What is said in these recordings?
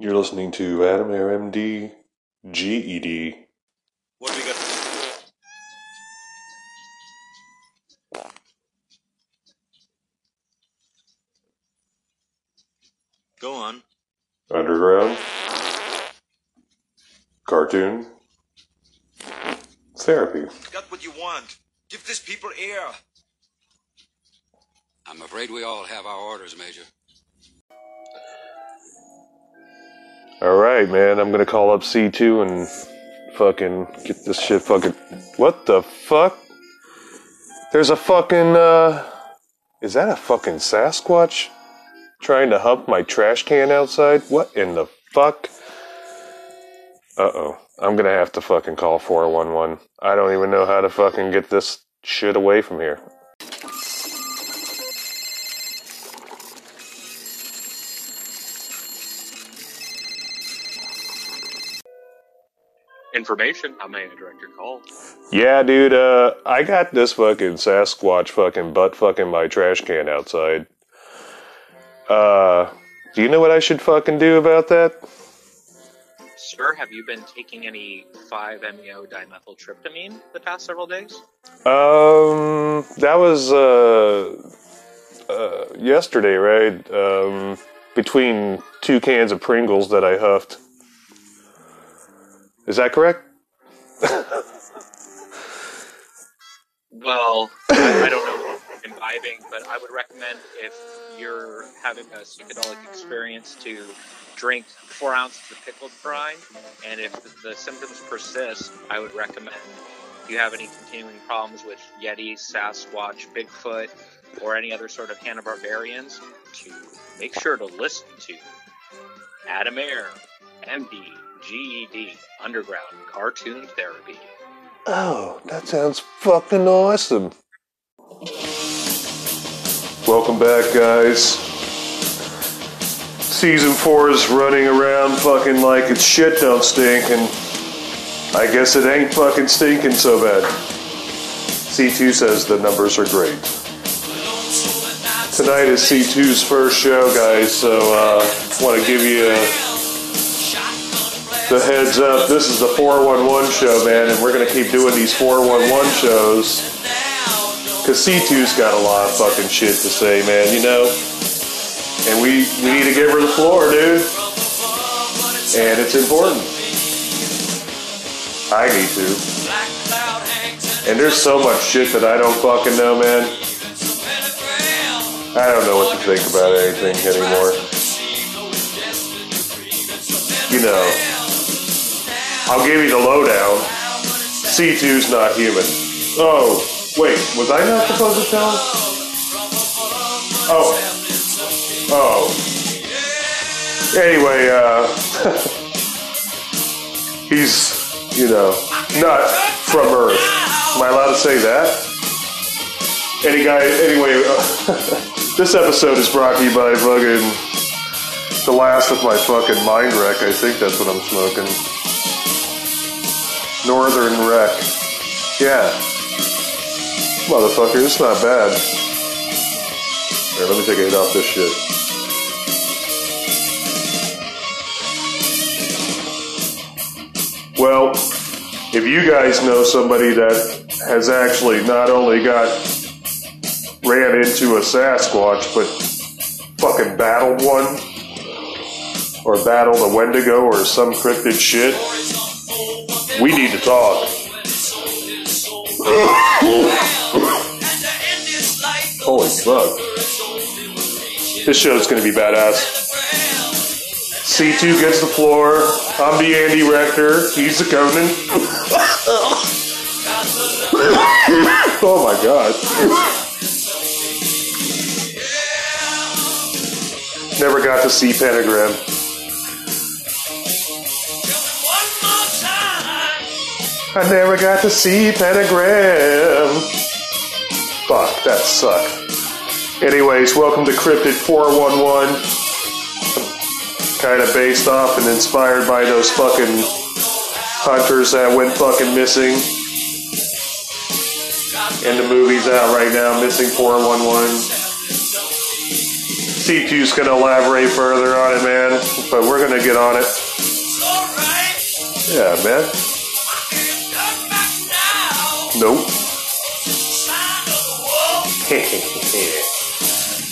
You're listening to Adam Air MD GED. What do we got? Go on. Underground. Cartoon. Therapy. Got what you want. Give these people air. I'm afraid we all have our orders, Major. Alright, man, I'm gonna call up C2 and fucking get this shit fucking. What the fuck? There's a fucking, uh. Is that a fucking Sasquatch? Trying to hump my trash can outside? What in the fuck? Uh oh. I'm gonna have to fucking call 411. I don't even know how to fucking get this shit away from here. Information. I may direct your call? Yeah, dude, uh, I got this fucking Sasquatch fucking butt fucking my trash can outside. Uh, do you know what I should fucking do about that? Sir, have you been taking any 5-MeO dimethyltryptamine the past several days? Um, that was, uh, uh, yesterday, right? Um, between two cans of Pringles that I huffed. Is that correct? Well, I, I don't know imbibing, but I would recommend if you're having a psychedelic experience to drink four ounces of pickled brine. And if the, the symptoms persist, I would recommend if you have any continuing problems with Yeti, Sasquatch, Bigfoot, or any other sort of Hanna-Barbarians, to make sure to listen to Adam Air, MD, GED, Underground Cartoon Therapy. Oh, that sounds fucking awesome. Welcome back, guys. Season 4 is running around fucking like it's shit don't stink, and I guess it ain't fucking stinking so bad. C2 says the numbers are great. Tonight is C2's first show, guys, so uh, want to give you a the heads up. This is the 411 show, man, and we're going to keep doing these 411 shows. Because C2's got a lot of fucking shit to say, man, you know? And we, we need to give her the floor, dude. And it's important. I need to. And there's so much shit that I don't fucking know, man. I don't know what to think about anything anymore. You know. I'll give you the lowdown. C2's not human. Oh, wait, was I not supposed to tell? Oh. Oh. Anyway, uh, he's, you know, not from Earth. Am I allowed to say that? Any guy, anyway, uh, this episode is brought to you by fucking the last of my fucking mind wreck. I think that's what I'm smoking. Northern Wreck. Yeah. Motherfucker, it's not bad. Here, let me take a hit off this shit. Well, if you guys know somebody that has actually not only got ran into a Sasquatch, but fucking battled one, or battled a Wendigo or some cryptid shit, we need to talk. Holy fuck. This show's gonna be badass. C2 gets the floor. I'm the Andy Richter. He's the Conan. oh my god. Never got to see Pentagram. I never got to see Pentagram. Fuck, that sucked. Anyways, welcome to Cryptid 411. Kind of based off and inspired by those fucking hunters that went fucking missing. And the movie's out right now, Missing 411. C2's gonna elaborate further on it, man. But we're gonna get on it. Yeah, man. Nope.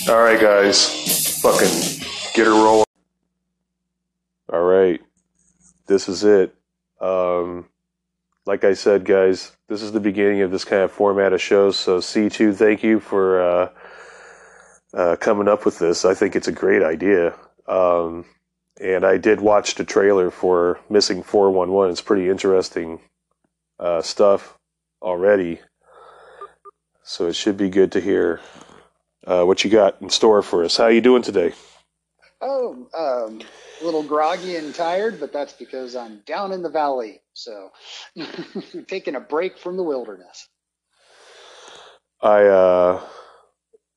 All right, guys. Fucking get her rolling. All right. This is it. Um, like I said, guys, this is the beginning of this kind of format of shows. So, C2, thank you for uh, uh, coming up with this. I think it's a great idea. Um, and I did watch the trailer for Missing 411. It's pretty interesting uh, stuff already. So it should be good to hear uh, what you got in store for us. How are you doing today? Oh, um, a little groggy and tired, but that's because I'm down in the valley. So, taking a break from the wilderness. I uh,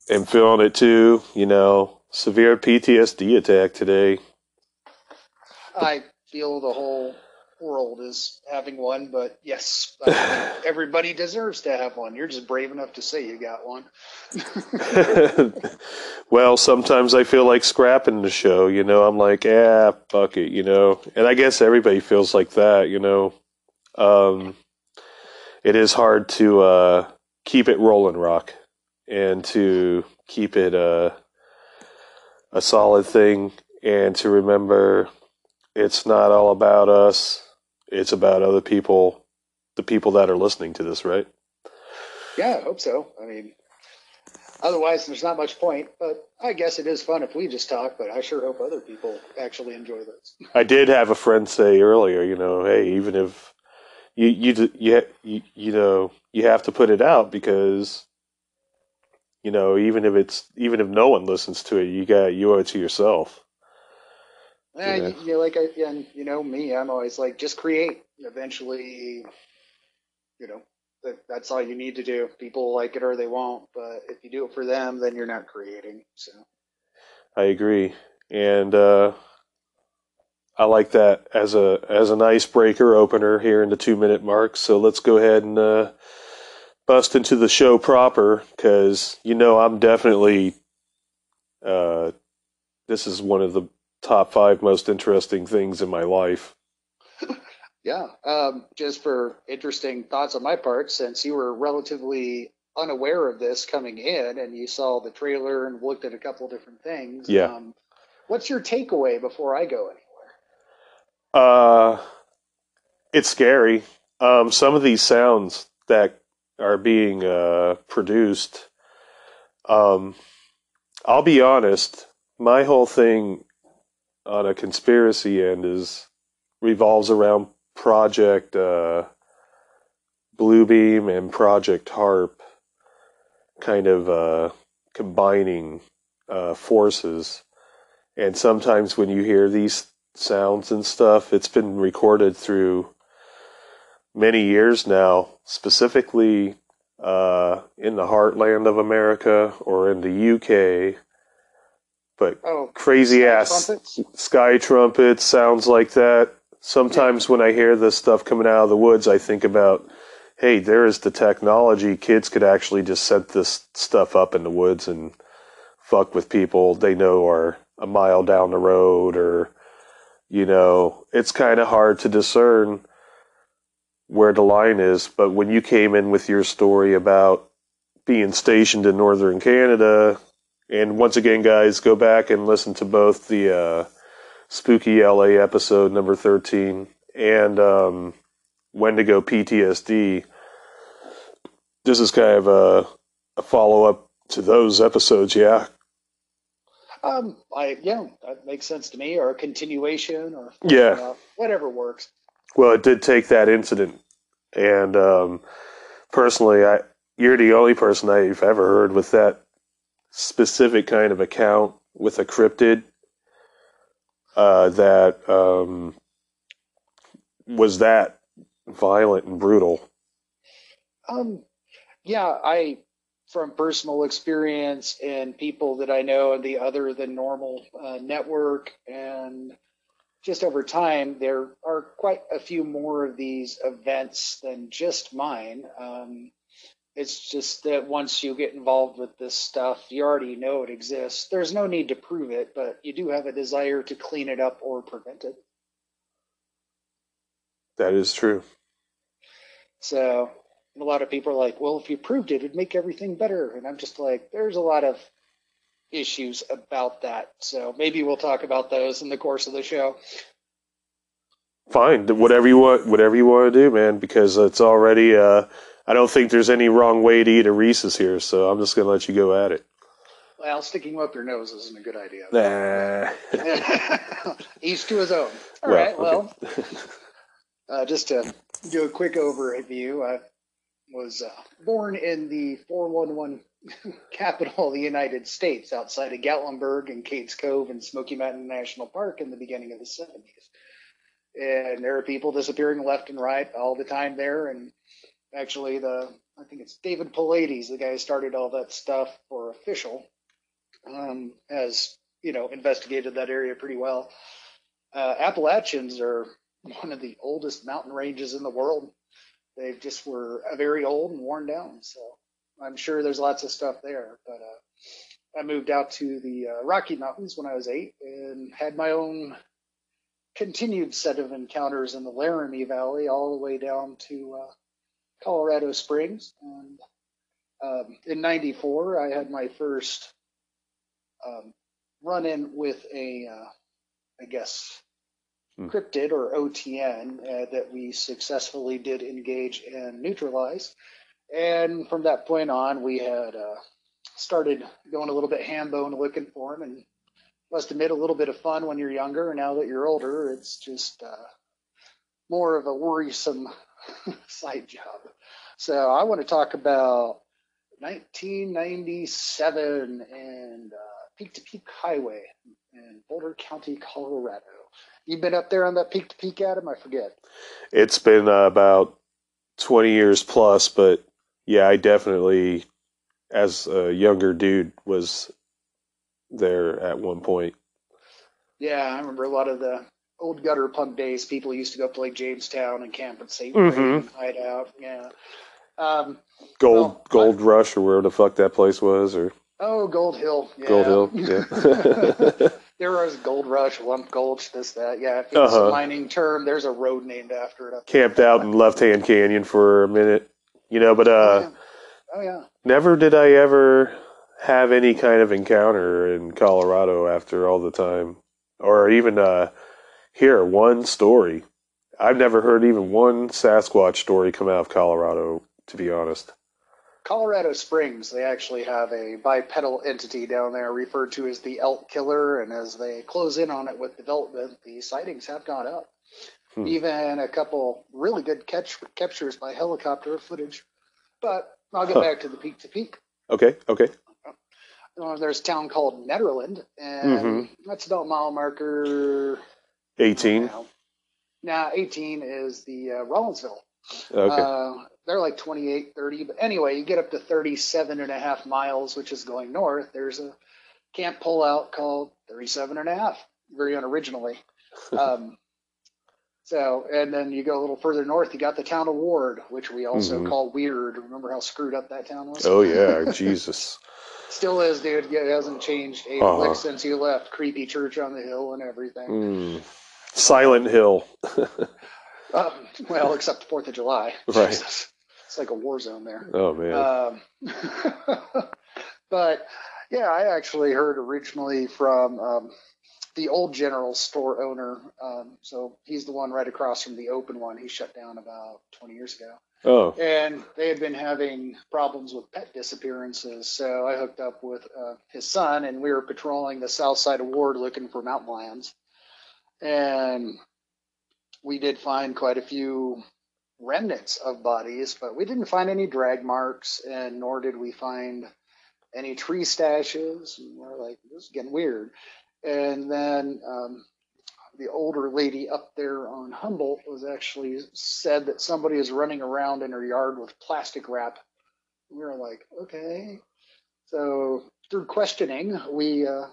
am feeling it too. You know, severe PTSD attack today. I feel the whole world is having one, but yes, everybody deserves to have one. You're just brave enough to say you got one. well, sometimes I feel like scrapping the show. You know, I'm like, ah, fuck it. You know, and I guess everybody feels like that. You know, um, it is hard to uh, keep it rolling, rock, and to keep it uh, a solid thing, and to remember it's not all about us. It's about other people, the people that are listening to this, right? Yeah, I hope so. I mean, otherwise, there's not much point. But I guess it is fun if we just talk. But I sure hope other people actually enjoy this. I did have a friend say earlier, you know, hey, even if you you you you, you know you have to put it out because you know even if it's even if no one listens to it, you got you owe it to yourself. Yeah, Yeah. you, you know, like I, and you know me, I'm always like, just create. Eventually, you know, that, that's all you need to do. People like it or they won't, but if you do it for them, then you're not creating. So I agree, and uh, I like that as a as an icebreaker opener here in the two minute mark. So let's go ahead and uh, bust into the show proper because you know I'm definitely uh, this is one of the top five most interesting things in my life. yeah, um, just for interesting thoughts on my part, since you were relatively unaware of this coming in and you saw the trailer and looked at a couple different things. Yeah. Um, what's your takeaway before I go anywhere? Uh, it's scary. Um, some of these sounds that are being uh, produced. Um, I'll be honest. My whole thing on a conspiracy end is revolves around Project uh, Bluebeam and Project HAARP, kind of uh, combining uh, forces. And sometimes when you hear these sounds and stuff. It's been recorded through many years now, specifically uh, in the heartland of America or in the UK. But Oh, crazy ass trumpets? sky trumpets, sounds like that. Sometimes when I hear this stuff coming out of the woods, I think about, hey, there is the technology. Kids could actually just set this stuff up in the woods and fuck with people they know are a mile down the road or you know, it's kind of hard to discern where the line is. But when you came in with your story about being stationed in northern Canada, and once again, guys, go back and listen to both the uh, Spooky LA episode number 13 and um, Wendigo PTSD. This is kind of a, a follow up to those episodes, yeah. Um, I yeah, that makes sense to me, or a continuation, or Yeah. uh, whatever works. Well, it did take that incident, and um, personally, I you're the only person I've ever heard with that specific kind of account with a cryptid uh, that um, was that violent and brutal. Um, yeah, I from personal experience and people that I know in the other than normal uh, network, and just over time, there are quite a few more of these events than just mine. Um, It's just that once you get involved with this stuff, you already know it exists. There's no need to prove it, but you do have a desire to clean it up or prevent it. That is true. So a lot of people are like, well, if you proved it, it'd make everything better. And I'm just like, there's a lot of issues about that. So maybe we'll talk about those in the course of the show. Fine, whatever you want, whatever you want to do, man. Because it's already. Uh, I don't think there's any wrong way to eat a Reese's here, so I'm just gonna let you go at it. Well, sticking up your nose isn't a good idea. Nah. Each to his own. All Well, right. Well, okay. uh, just to do a quick overview, I was uh, born in the 411 capital of the United States, outside of Gatlinburg and Cades Cove and Smoky Mountain National Park in the beginning of the 70s. And there are people disappearing left and right all the time there. And actually, the I think it's David Paulides, the guy who started all that stuff for official, um, has you know investigated that area pretty well. Uh, Appalachians are one of the oldest mountain ranges in the world. They just were very old and worn down. So I'm sure there's lots of stuff there. But uh, I moved out to the uh, Rocky Mountains when I was eight and had my own continued set of encounters in the Laramie Valley all the way down to uh, Colorado Springs. And um, in '94, I had my first um, run in with a, uh, I guess, Hmm. cryptid or OTN uh, that we successfully did engage and neutralize. And from that point on, we had uh, started going a little bit ham bone looking for him, and must admit a little bit of fun when you're younger. Now that you're older, it's just uh, more of a worrisome side job. So I want to talk about 1997 and uh, Peak to Peak Highway in Boulder County, Colorado. You've been up there on that Peak to Peak, Adam? I forget. It's been uh, about 20 years plus, but yeah, I definitely, as a younger dude, was there at one point. Yeah, I remember a lot of the old gutter punk days. People used to go up to like Jamestown and camp at St. Mhm. and hide out. Yeah. Um, Gold Well, Gold Rush or wherever the fuck that place was, or oh, Gold Hill. Yeah. Gold Hill. Yeah. there was Gold Rush, Lump Gulch, this, that. Yeah, if it's Uh-huh. a mining term, there's a road named after it. Camped out in Left Hand Canyon for a minute, you know. But oh, uh, yeah. oh, yeah. never did I ever have any kind of encounter in Colorado after all the time, or even uh, hear one story. I've never heard even one Sasquatch story come out of Colorado, to be honest. Colorado Springs, they actually have a bipedal entity down there referred to as the elk killer, and as they close in on it with development, the sightings have gone up. Hmm. Even a couple really good catch captures by helicopter footage. But I'll get Huh. back to the peak to peak. Okay, okay. There's a town called Nederland, and Mhm. that's about mile marker 18. Now, now 18 is the uh, Rollinsville. Okay. Uh, they're like 28, 30. But anyway, you get up to 37 and a half miles, which is going north. There's a camp pullout called 37 and a half, very unoriginally. Um, so, and then you go a little further north, you got the town of Ward, which we also Mhm. call weird. Remember how screwed up that town was? oh, yeah. Jesus. Still is, dude. Yeah, It hasn't changed a Uh-huh. lick since you left. Creepy church on the hill and everything. Mm. Silent Hill. Uh, well, except the Fourth of July. Right. Jesus. It's like a war zone there. Oh, man. Um, but yeah, I actually heard originally from um, the old general store owner. Um, so he's the one right across from the open one. He shut down about 20 years ago. Oh, And they had been having problems with pet disappearances. So I hooked up with uh, his son, and we were patrolling the south side of Ward looking for mountain lions. And we did find quite a few remnants of bodies, but we didn't find any drag marks, and nor did we find any tree stashes. And we're like, this is getting weird. And then um, the older lady up there on Humboldt was actually said that somebody is running around in her yard with plastic wrap. We were like, okay. So through questioning, we uh,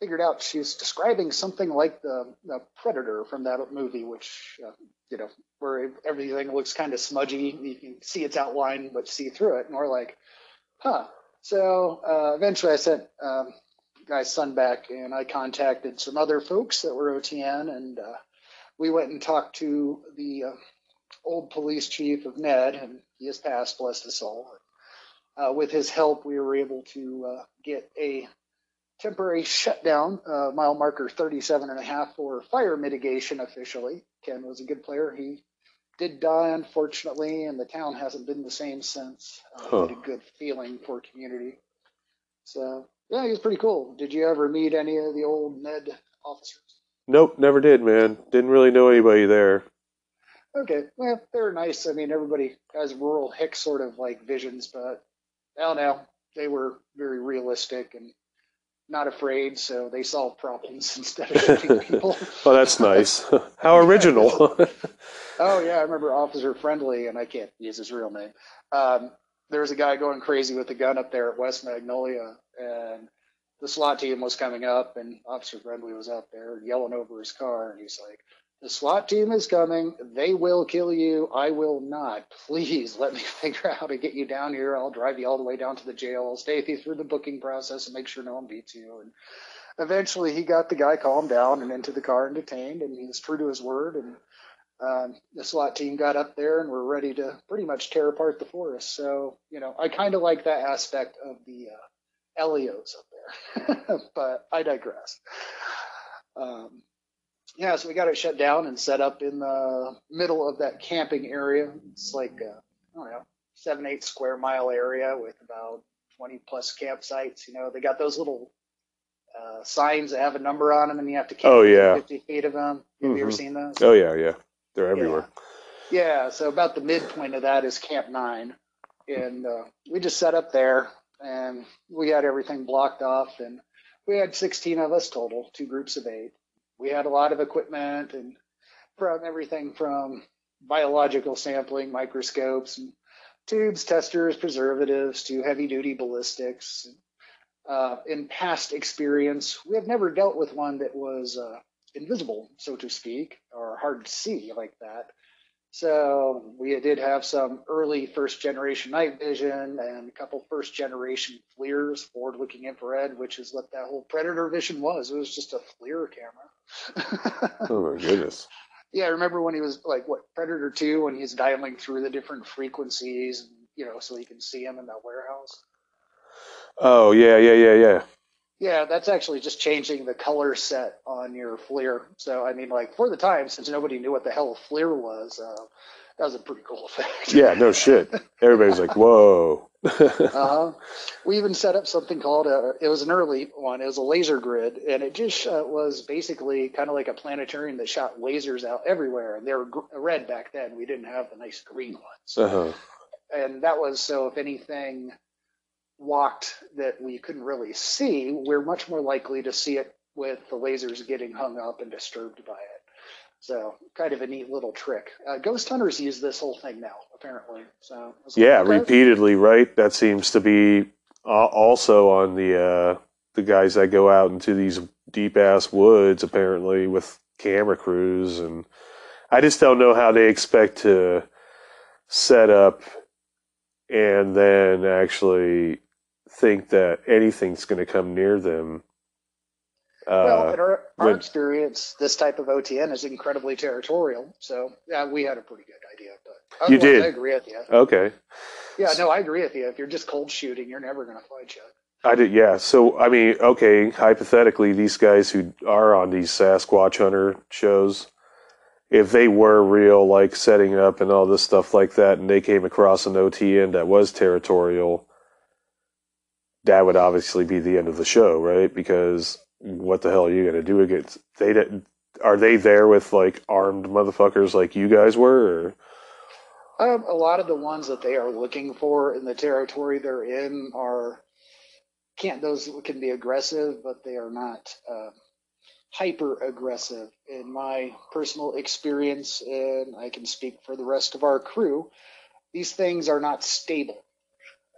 figured out she's describing something like the, the Predator from that movie, which, uh, you know, where everything looks kind of smudgy. You can see its outline, but see through it. And we're like, huh. So uh, eventually I sent guy's son back and I contacted some other folks that were OTN and uh, we went and talked to the uh, old police chief of Ned, and he has passed, bless his soul. Uh, with his help, we were able to uh, get a temporary shutdown, uh, mile marker 37 and a half for fire mitigation officially. Ken was a good player. He did die, unfortunately, and the town hasn't been the same since. Uh, Huh. Had a good feeling for community. So, yeah, he was pretty cool. Did you ever meet any of the old Ned officers? Nope, never did, man. Didn't really know anybody there. Okay, well, they were nice. I mean, everybody has rural hick sort of like visions, but I don't know. They were very realistic and not afraid, so they solve problems instead of shooting people. Oh, that's nice. How original. oh yeah, I remember Officer Friendly, and I can't use his real name. Um, there was a guy going crazy with a gun up there at West Magnolia, and the SWAT team was coming up, and Officer Friendly was out there yelling over his car, and he's like, "The SWAT team is coming. They will kill you. I will not. Please let me figure out how to get you down here. I'll drive you all the way down to the jail. I'll stay with you through the booking process and make sure no one beats you." And eventually, he got the guy calmed down and into the car and detained, and he was true to his word. And um, the SWAT team got up there and were ready to pretty much tear apart the forest. So, you know, I kind of like that aspect of the uh, LEOs up there, but I digress. Um, yeah, so we got it shut down and set up in the middle of that camping area. It's like, uh, I don't know, seven, eight square mile area with about 20 plus campsites. You know, they got those little uh, signs that have a number on them and you have to camp Oh, yeah. 50 feet of them. Have you ever Mhm. seen those? oh yeah, yeah. They're everywhere. Yeah, so about the midpoint of that is Camp Nine, and uh, we just set up there, and we had everything blocked off, and we had 16 of us total, two groups of eight. We had a lot of equipment, and from everything from biological sampling, microscopes, and tubes, testers, preservatives, to heavy-duty ballistics. Uh, in past experience, we have never dealt with one that was uh, invisible, so to speak, or hard to see like that. So we did have some early first generation night vision and a couple first generation FLIRs, forward looking infrared, which is what that whole Predator vision was. It was just a FLIR camera. Oh my goodness. yeah, I remember when he was like what Predator 2 when he's dialing through the different frequencies, and, you know, so you can see him in that warehouse. Oh yeah, yeah, yeah, yeah. Yeah, that's actually just changing the color set on your FLIR. So, I mean, like for the time, since nobody knew what the hell a FLIR was, uh, that was a pretty cool effect. Yeah, no shit. Everybody's like, whoa. uh-huh. We even set up something called a. It was an early one. It was a laser grid, and it just uh, was basically kind of like a planetarium that shot lasers out everywhere, and they were gr- red back then. We didn't have the nice green ones, uh-huh. and that was so if anything walked that we couldn't really see, we're much more likely to see it with the lasers getting hung up and disturbed by it. So, kind of a neat little trick. Uh, ghost hunters use this whole thing now, apparently. So, was like, Yeah, okay. repeatedly, right? That seems to be uh, also on the uh, the guys that go out into these deep ass woods, apparently with camera crews, and I just don't know how they expect to set up and then actually think that anything's going to come near them. Well, Uh, in our, our when- experience, this type of OTN is incredibly territorial. So, yeah, we had a pretty good idea. But You did. I agree with you. okay, Yeah, no, I agree with you. If you're just cold shooting, you're never going to find you. I did, yeah. So, I mean, okay, hypothetically, these guys who are on these Sasquatch hunter shows, if they were real, like setting up and all this stuff like that, and they came across an OTN that was territorial, that would obviously be the end of the show, right? Because what the hell are you going to do against they? didn't- Are they there with like armed motherfuckers like you guys were? Or? Um, a lot of the ones that they are looking for in the territory they're in are can't those can be aggressive, but they are not uh, hyper aggressive. In my personal experience, and I can speak for the rest of our crew, these things are not stable,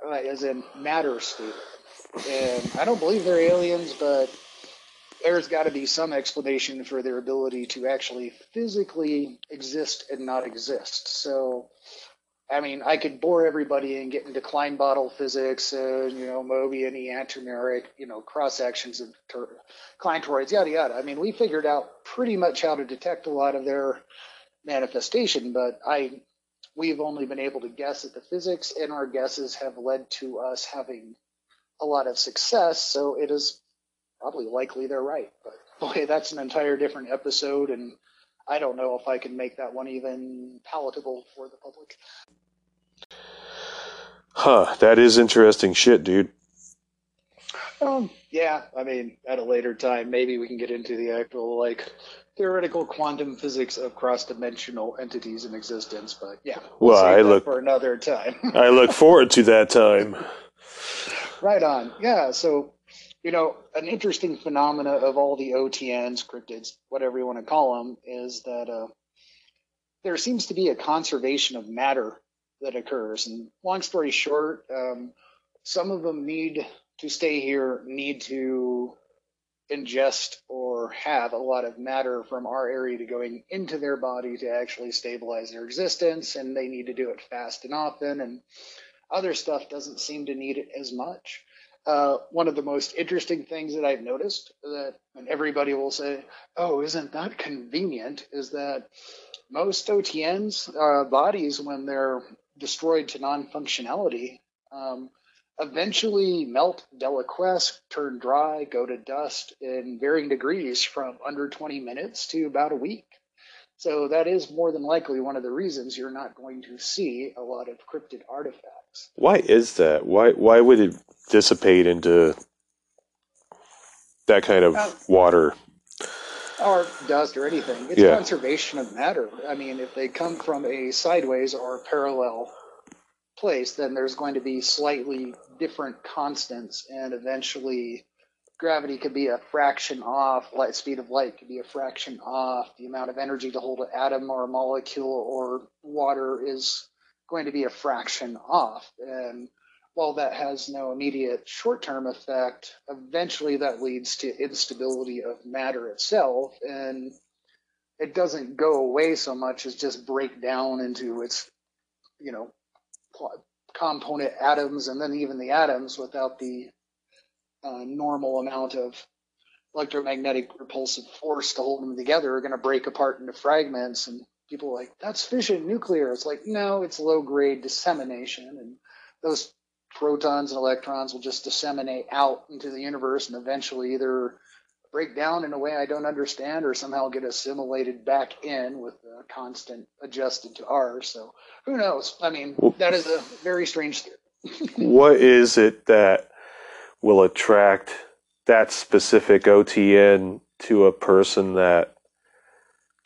uh, as in matter stable. And I don't believe they're aliens, but there's got to be some explanation for their ability to actually physically exist and not exist. So, I mean, I could bore everybody and get into Klein bottle physics and, you know, Mobian enantiomeric, you know, cross sections of ter- Klein toroids, yada, yada. I mean, we figured out pretty much how to detect a lot of their manifestation, but I, we've only been able to guess at the physics, and our guesses have led to us having a lot of success. So it is probably likely they're right. But boy, that's an entire different episode, and I don't know if I can make that one even palatable for the public. Huh, that is interesting shit, dude. Um, yeah, I mean, at a later time, maybe we can get into the actual like theoretical quantum physics of cross-dimensional entities in existence. But yeah, we'll Well, I look- for another time. I look forward to that time. Right on. Yeah. So, you know, an interesting phenomena of all the OTNs, cryptids, whatever you want to call them, is that uh, there seems to be a conservation of matter that occurs. And long story short, um, some of them need to stay here, need to ingest or have a lot of matter from our area to going into their body to actually stabilize their existence, and they need to do it fast and often. And other stuff doesn't seem to need it as much. Uh, one of the most interesting things that I've noticed that, everybody will say, "Oh, isn't that convenient?" is that most OTNs uh, bodies, when they're destroyed to non-functionality, um, eventually melt, deliquesce, turn dry, go to dust in varying degrees from under 20 minutes to about a week. So that is more than likely one of the reasons you're not going to see a lot of cryptid artifacts. Why is that? Why why would it dissipate into that kind of Uh, water? or dust or anything. It's Yeah. conservation of matter. I mean, if they come from a sideways or parallel place, then there's going to be slightly different constants, and eventually gravity could be a fraction off. Light speed of light could be a fraction off. The amount of energy to hold an atom or a molecule or water is going to be a fraction off, and while that has no immediate short-term effect, eventually that leads to instability of matter itself, and it doesn't go away so much as just break down into its, you know, component atoms, and then even the atoms without the uh, normal amount of electromagnetic repulsive force to hold them together are going to break apart into fragments and people are like that's fission nuclear it's like no it's low grade dissemination and those protons and electrons will just disseminate out into the universe and eventually either break down in a way I don't understand or somehow get assimilated back in with a constant adjusted to ours. So who knows? I mean, that is a very strange theory. what is it that will attract that specific OTN to a person that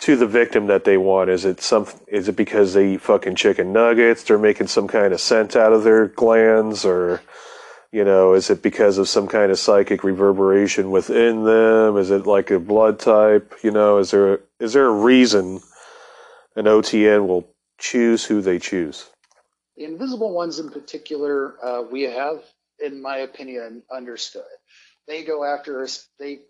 to the victim that they want? Is it some? Is it because they eat fucking chicken nuggets? They're making some kind of scent out of their glands, or you know, is it because of some kind of psychic reverberation within them? Is it like a blood type? You know, is there is there a reason an OTN will choose who they choose? The invisible ones in particular, uh, we have, in my opinion, understood. They go after us. They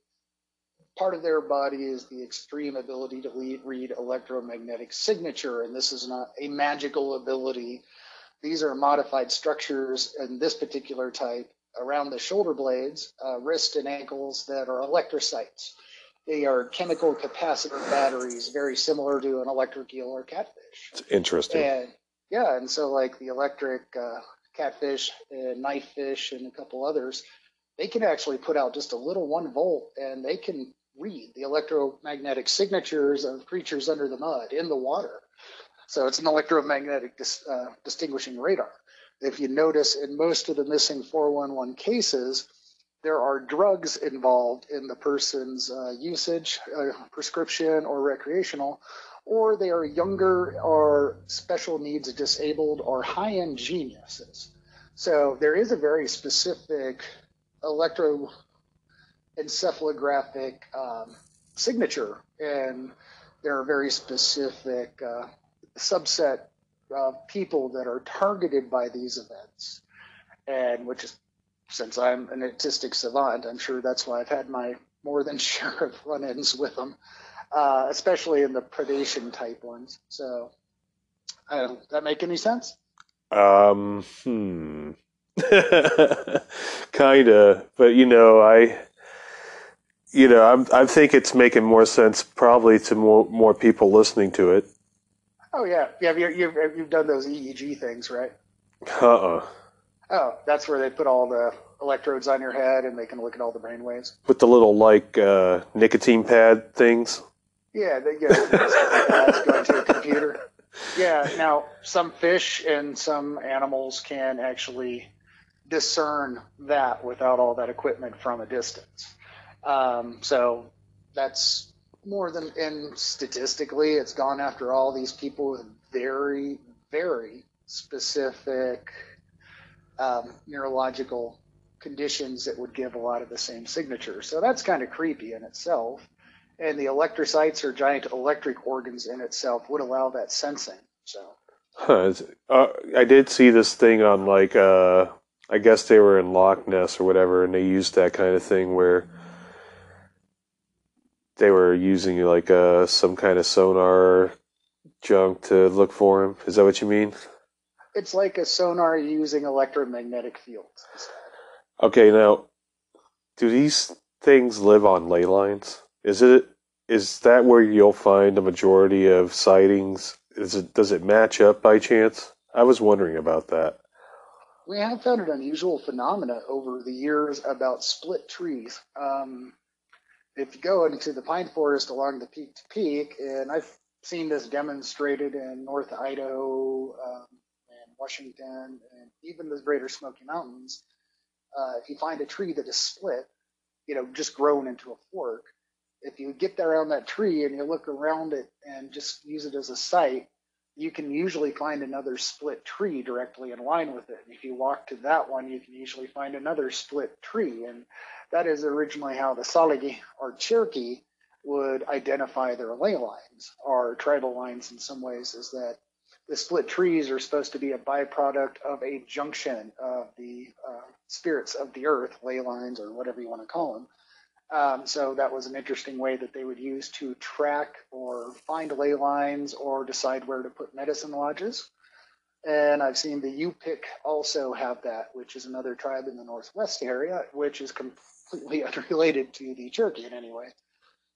part of their body is the extreme ability to lead, read electromagnetic signature, and this is not a magical ability. These are modified structures in this particular type around the shoulder blades, uh, wrist, and ankles that are electrocytes. They are chemical capacitor batteries, very similar to an electric eel or catfish. It's interesting. And yeah, and so like the electric uh, catfish, and knife fish, and a couple others, they can actually put out just a little one volt, and they can read the electromagnetic signatures of creatures under the mud in the water. So it's an electromagnetic dis, uh, distinguishing radar. If you notice, in most of the missing 411 cases, there are drugs involved in the person's uh, usage, uh, prescription, or recreational, or they are younger or special needs disabled or high end geniuses. So there is a very specific electroencephalographic um, signature, and there are very specific uh, subset of people that are targeted by these events, and which is since I'm an autistic savant, I'm sure that's why I've had my more than share of run-ins with them, uh, especially in the predation type ones. So, I don't, that make any sense? Um, hmm. Kinda, but you know, I, you know, I'm, I think it's making more sense probably to more more people listening to it. Oh yeah, yeah. You've you've, you've done those EEG things, right? Uh-uh. Oh, that's where they put all the electrodes on your head and they can look at all the brain waves. With the little like uh, nicotine pad things. Yeah, they that's going to a computer. Yeah. Now, some fish and some animals can actually discern that without all that equipment from a distance. Um, so that's more than, and statistically, it's gone after all these people with very, very specific um, neurological conditions that would give a lot of the same signatures. So that's kind of creepy in itself. And the electrocytes or giant electric organs in itself would allow that sensing. So Huh, uh, I did see this thing on like uh, I guess they were in Loch Ness or whatever, and they used that kind of thing where they were using like uh, some kind of sonar junk to look for him. Is that what you mean? it's like a sonar using electromagnetic fields. Okay, now do these things live on ley lines? Is it is that where you'll find the majority of sightings? Is it does it match up by chance? I was wondering about that. We have found an unusual phenomena over the years about split trees. Um, if you go into the pine forest along the peak to peak, and I've seen this demonstrated in North Idaho um, and Washington and even the Greater Smoky Mountains, uh, if you find a tree that is split, you know, just grown into a fork, if you get there on that tree and you look around it and just use it as a site, you can usually find another split tree directly in line with it. If you walk to that one, you can usually find another split tree. And that is originally how the Tsalagi or Cherokee would identify their ley lines or tribal lines in some ways, is that the split trees are supposed to be a byproduct of a junction of the uh, spirits of the earth, ley lines, or whatever you want to call them. Um, so that was an interesting way that they would use to track or find ley lines or decide where to put medicine lodges. And I've seen the Yupik also have that, which is another tribe in the northwest area, which is completely unrelated to the Cherokee in any way.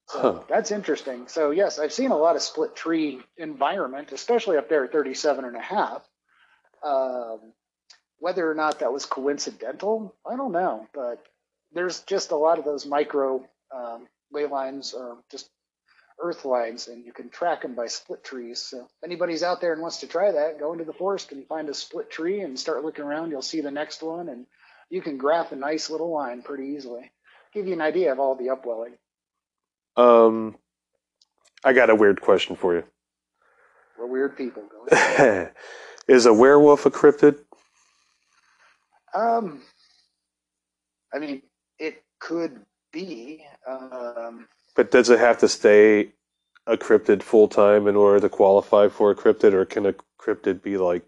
So Huh. that's interesting. So yes, I've seen a lot of split tree environment, especially up there at 37 and a half. Um, whether or not that was coincidental, I don't know, but there's just a lot of those micro um, ley lines or just earth lines, and you can track them by split trees. So if anybody's out there and wants to try that, go into the forest and find a split tree and start looking around. You'll see the next one, and you can graph a nice little line pretty easily. Give you an idea of all the upwelling. Um, I got a weird question for you. We're weird people. Is a werewolf a cryptid? Um, I mean, it could be. Um, But does it have to stay a cryptid full time in order to qualify for a cryptid, or can a cryptid be like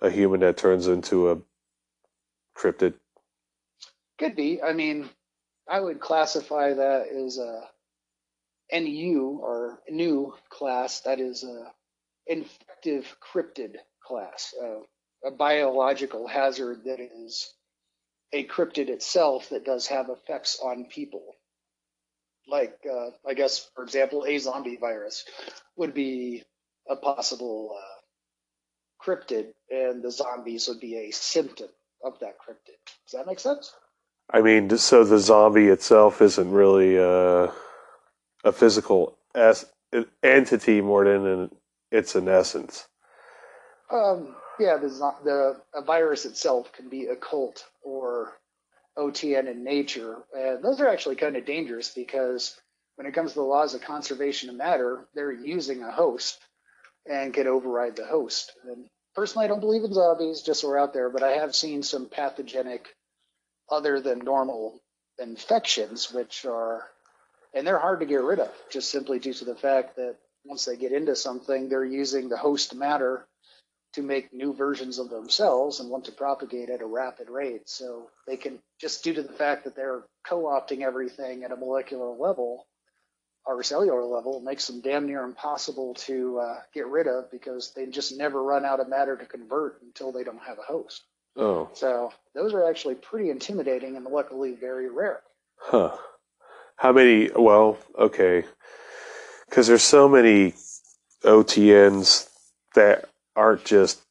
a human that turns into a cryptid? could be. I mean, I would classify that as a NU or new class. That is a infective cryptid class, uh, a biological hazard that is a cryptid itself that does have effects on people. Like, uh, I guess, for example, a zombie virus would be a possible uh, cryptid, and the zombies would be a symptom of that cryptid. Does that make sense? I mean, so the zombie itself isn't really uh, a physical es- entity more than an, it's an essence. Um, yeah, the the virus itself can be occult or OTN in nature, and those are actually kind of dangerous because when it comes to the laws of conservation of matter, they're using a host and can override the host. And personally, I don't believe in zombies, just so we're out there, but I have seen some pathogenic, other than normal infections, which are, and they're hard to get rid of, just simply due to the fact that once they get into something, they're using the host matter to make new versions of themselves and want to propagate at a rapid rate. So they can just due to the fact that they're co-opting everything at a molecular level or cellular level makes them damn near impossible to uh, get rid of because they just never run out of matter to convert until they don't have a host. Oh, So those are actually pretty intimidating and luckily very rare. huh. How many? Well, okay. Because there's so many OTNs that aren't just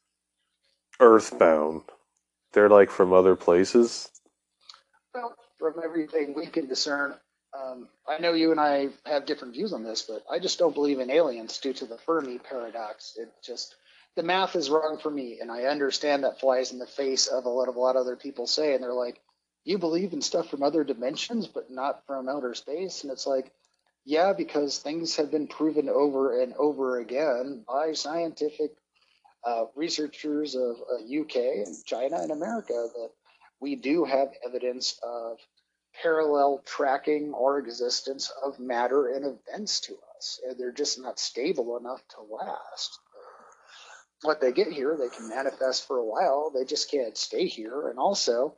earthbound. They're like from other places. Well, from everything we can discern, um, I know you and I have different views on this, but I just don't believe in aliens due to the Fermi paradox. It just the math is wrong for me, and I understand that flies in the face of a lot of a lot of other people say, and they're like, "You believe in stuff from other dimensions, but not from outer space," and it's like, yeah, because things have been proven over and over again by scientific uh, researchers of uh, UK and China and America that we do have evidence of parallel tracking or existence of matter and events to us, and they're just not stable enough to last. What they get here, they can manifest for a while. They just can't stay here. And also,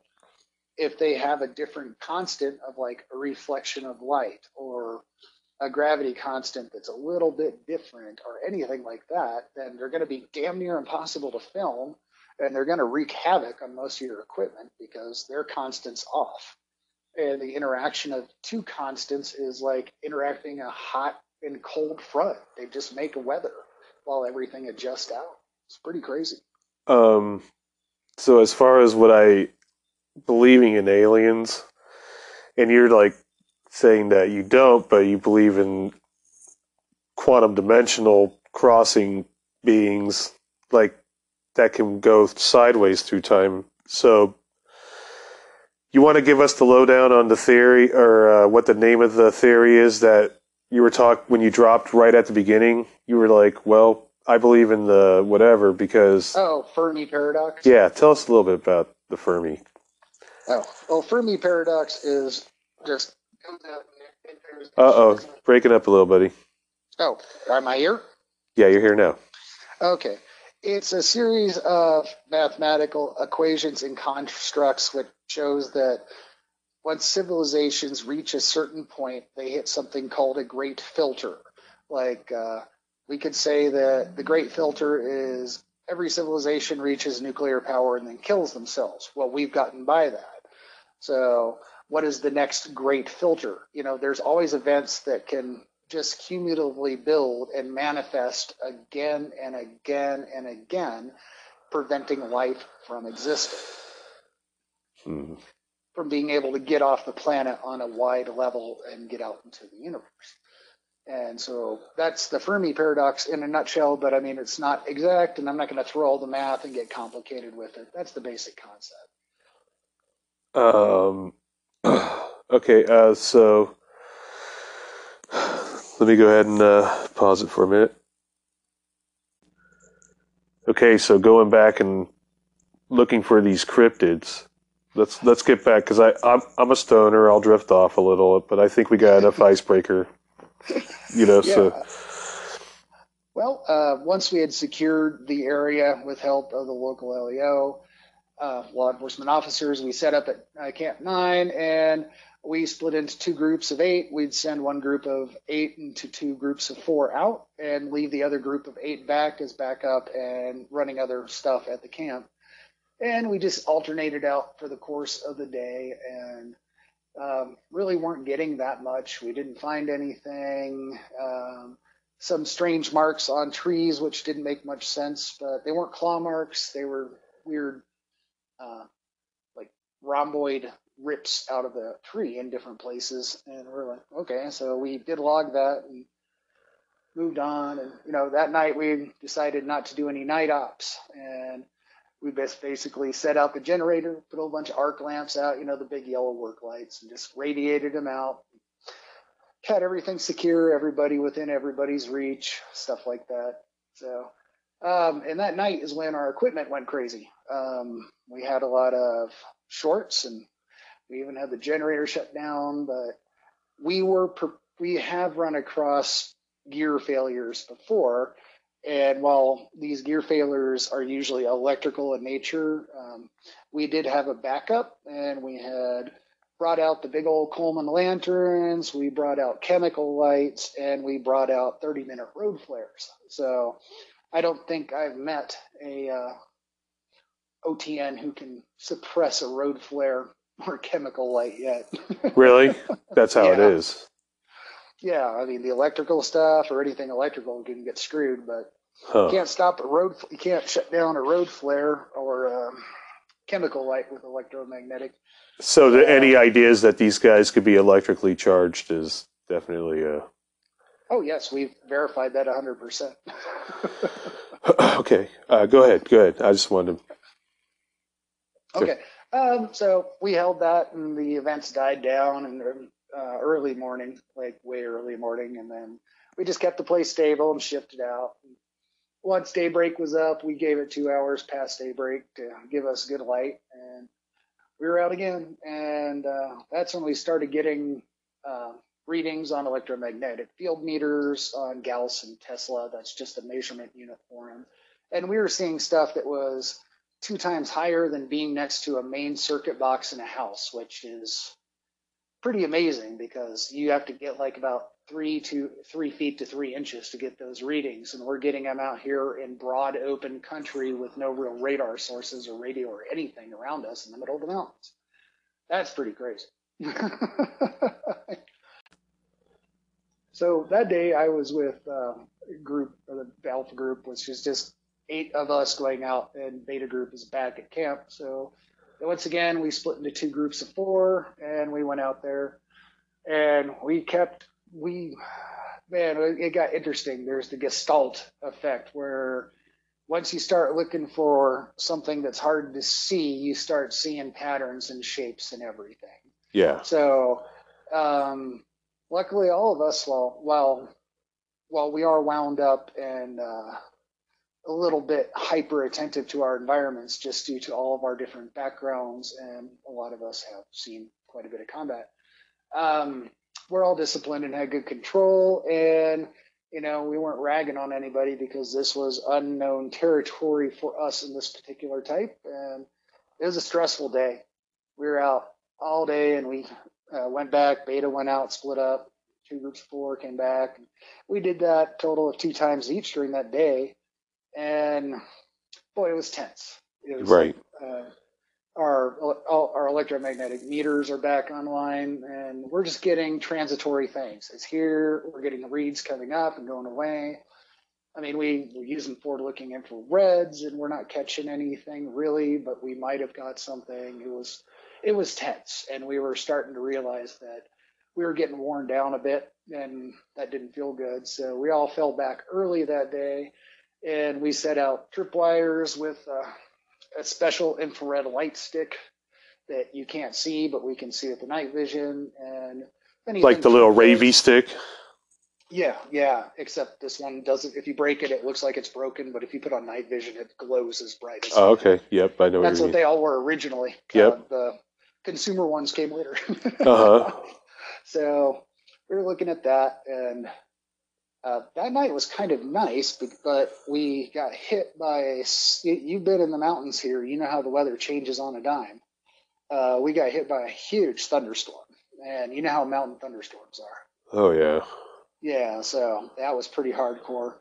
if they have a different constant of like a reflection of light or a gravity constant that's a little bit different or anything like that, then they're going to be damn near impossible to film and they're going to wreak havoc on most of your equipment because their constant's off. And the interaction of two constants is like interacting a hot and cold front. They just make weather while everything adjusts out. It's pretty crazy. Um, so as far as what I believing in aliens, and you're like saying that you don't, but you believe in quantum dimensional crossing beings, like that can go sideways through time. So you want to give us the lowdown on the theory or uh, what the name of the theory is that you were talk when you dropped right at the beginning. You were like, "Well, I believe in the whatever because Oh, Fermi paradox? yeah." Tell us a little bit about the Fermi. Oh, well, Fermi paradox is just. Uh oh, breaking up a little, buddy. Oh, am I here? Yeah, you're here now. Okay. It's a series of mathematical equations and constructs which shows that once civilizations reach a certain point, they hit something called a great filter. Like, uh, we could say that the great filter is every civilization reaches nuclear power and then kills themselves. Well, we've gotten by that. So, what is the next great filter? You know, there's always events that can just cumulatively build and manifest again and again and again, preventing life from existing, Hmm. from being able to get off the planet on a wide level and get out into the universe. And so that's the Fermi paradox in a nutshell, but I mean, it's not exact, and I'm not going to throw all the math and get complicated with it. That's the basic concept. Um. Okay. Uh. So let me go ahead and uh, pause it for a minute. Okay. So going back and looking for these cryptids. Let's let's get back because I I'm I'm a stoner. I'll drift off a little, but I think we got enough icebreaker. You know. So Well, uh, once we had secured the area with help of the local LEO, uh, law enforcement officers, we set up at uh, Camp 9 and we split into two groups of eight. We'd send one group of eight into two groups of four out and leave the other group of eight back as backup and running other stuff at the camp. And we just alternated out for the course of the day and um, really weren't getting that much. We didn't find anything. Um, some strange marks on trees, which didn't make much sense, but they weren't claw marks. They were weird, uh, like rhomboid rips out of the tree in different places. And we're like, okay, so we did log that and moved on. And, you know, that night we decided not to do any night ops. And we bas- basically set up a generator, put a whole bunch of arc lamps out, you know, the big yellow work lights, and just radiated them out had everything secure, everybody within everybody's reach, stuff like that. So, um, and that night is when our equipment went crazy. Um, we had a lot of shorts, and we even had the generator shut down. But we were we have run across gear failures before, And while these gear failures are usually electrical in nature, um, we did have a backup and we had brought out the big old Coleman lanterns, we brought out chemical lights, and we brought out 30 minute road flares. So I don't think I've met a uh, OTN who can suppress a road flare or chemical light yet. Really? That's how it Yeah. is. yeah, I mean the electrical stuff or anything electrical can get screwed, but Huh. you can't stop a road. You can't shut down a road flare or um, chemical light with electromagnetic. So, the, any ideas that these guys could be electrically charged is definitely uh Oh yes, we've verified that 100%. okay. Uh, go ahead. Go ahead. I just wanted to. okay, um, so we held that, and the events died down in the uh, early morning, like way early morning, and then we just kept the place stable and shifted out. Once daybreak was up, we gave it two hours past daybreak to give us good light, and we were out again. And uh, that's when we started getting uh, readings on electromagnetic field meters on Gauss and Tesla. That's just a measurement unit for them. And we were seeing stuff that was two times higher than being next to a main circuit box in a house, which is pretty amazing because you have to get like about three to three feet to three inches to get those readings. And we're getting them out here in broad open country with no real radar sources or radio or anything around us in the middle of the mountains. That's pretty crazy. so that day I was with uh, a group, or the Alpha group, which is just eight of us going out, and Beta group is back at camp. So once again, we split into two groups of four, and we went out there, and we kept we man, it got interesting. There's the Gestalt effect where once you start looking for something that's hard to see, you start seeing patterns and shapes and everything. Yeah. So, um, luckily, all of us, while while while we are wound up and uh, a little bit hyper attentive to our environments, just due to all of our different backgrounds, and a lot of us have seen quite a bit of combat. Um, we're all disciplined and had good control, and you know we weren't ragging on anybody because this was unknown territory for us in this particular type, and it was a stressful day. We were out all day, and we uh, went back. Beta went out, split up. Two groups of four came back. We did that total of two times each during that day, and boy, it was tense. It was Right. uh, our all our electromagnetic meters are back online, and we're just getting transitory things. It's here. We're getting the reads coming up and going away. I mean, we we're using forward-looking infrareds, and we're not catching anything really, but we might have got something. It was it was tense, and we were starting to realize that we were getting worn down a bit, and that didn't feel good. So we all fell back early that day, and we set out tripwires with. Uh, a special infrared light stick that you can't see, but we can see with the night vision. And Like the little Ravy stick. Yeah, yeah. Except this one doesn't. If you break it, it looks like it's broken. But if you put on night vision, it glows as bright as. Oh, okay. Yep. I know what That's what mean. they all were originally. Yep. Uh, the consumer ones came later. Uh-huh. So we were looking at that, and uh, that night was kind of nice, but, but we got hit by. a You've been in the mountains here. You know how the weather changes on a dime. Uh, we got hit by a huge thunderstorm, and you know how mountain thunderstorms are. Oh, yeah. Yeah, so that was pretty hardcore,